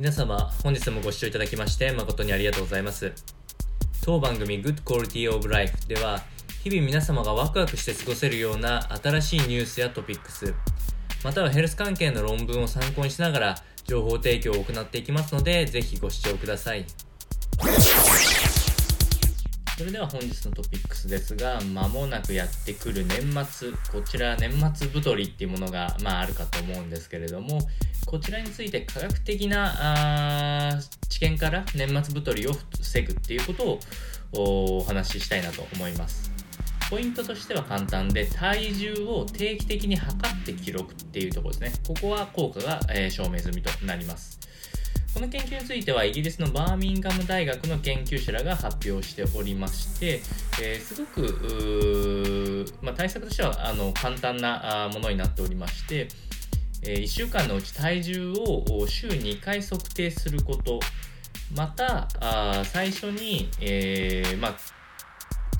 皆様、本日もご視聴いただきまして誠にありがとうございます。当番組 Good Quality of Life では、日々皆様がワクワクして過ごせるような新しいニュースやトピックス、またはヘルス関係の論文を参考にしながら情報提供を行っていきますので、ぜひご視聴ください。それでは本日のトピックスですが、間もなくやってくる年末、こちら年末太りっていうものが、まあ、あるかと思うんですけれども、こちらについて科学的なあ知見から年末太りを防ぐっていうことをお話ししたいなと思います。ポイントとしては簡単で、体重を定期的に測って記録っていうところですね。ここは効果が、えー証明済みとなります。この研究についてはイギリスのバーミンガム大学の研究者らが発表しておりまして、えーすごく、まあ、対策としてはあの簡単なものになっておりまして、え1週間のうち体重を週2回測定することまた最初に、えーまあ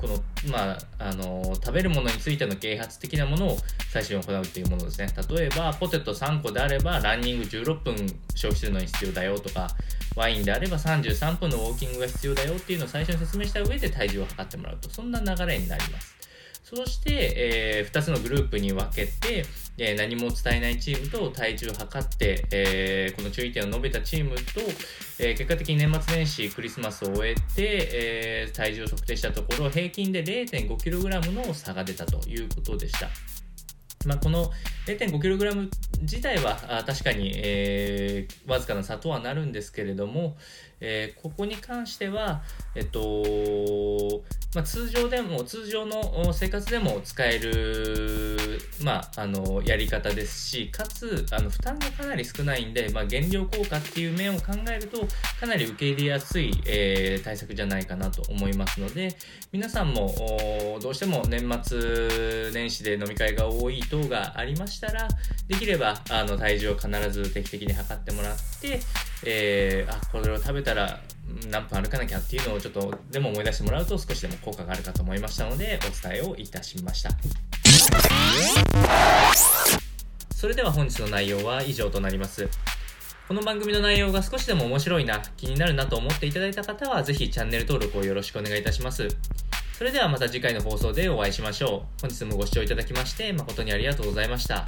この、まあ、あの食べるものについての啓発的なものを最初に行うというものですね。例えば、ポテト3個であれば、ランニング16分消費するのに必要だよとか、ワインであれば33分のウォーキングが必要だよっていうのを最初に説明した上で体重を測ってもらうと、そんな流れになります。そして、えー2つのグループに分けて、えー何も伝えないチームと体重を測って、えーこの注意点を述べたチームと、えー結果的に年末年始クリスマスを終えて、えー体重を測定したところ平均で 0.5kg の差が出たということでした。まあ、この 0.5kg 自体はあ確かに、えーわずかな差とはなるんですけれども、えーここに関しては、えっとまあ、通常でも通常の生活でも使える、まあ、あのやり方ですしかつあの負担がかなり少ないんで、まあ、減量効果っていう面を考えるとかなり受け入れやすい、えー対策じゃないかなと思いますので皆さんもどうしても年末年始で飲み会が多い等がありましたらできればあの体重を必ず定期的に測ってもらって、えーあこれを食べたら何分歩かなきゃっていうのをちょっとでも思い出してもらうと少しでも効果があるかと思いましたのでお伝えをいたしました。それでは本日の内容は以上となります。この番組の内容が少しでも面白いな気になるなと思っていただいた方はぜひチャンネル登録をよろしくお願いいたします。それではまた次回の放送でお会いしましょう。本日もご視聴いただきまして誠にありがとうございました。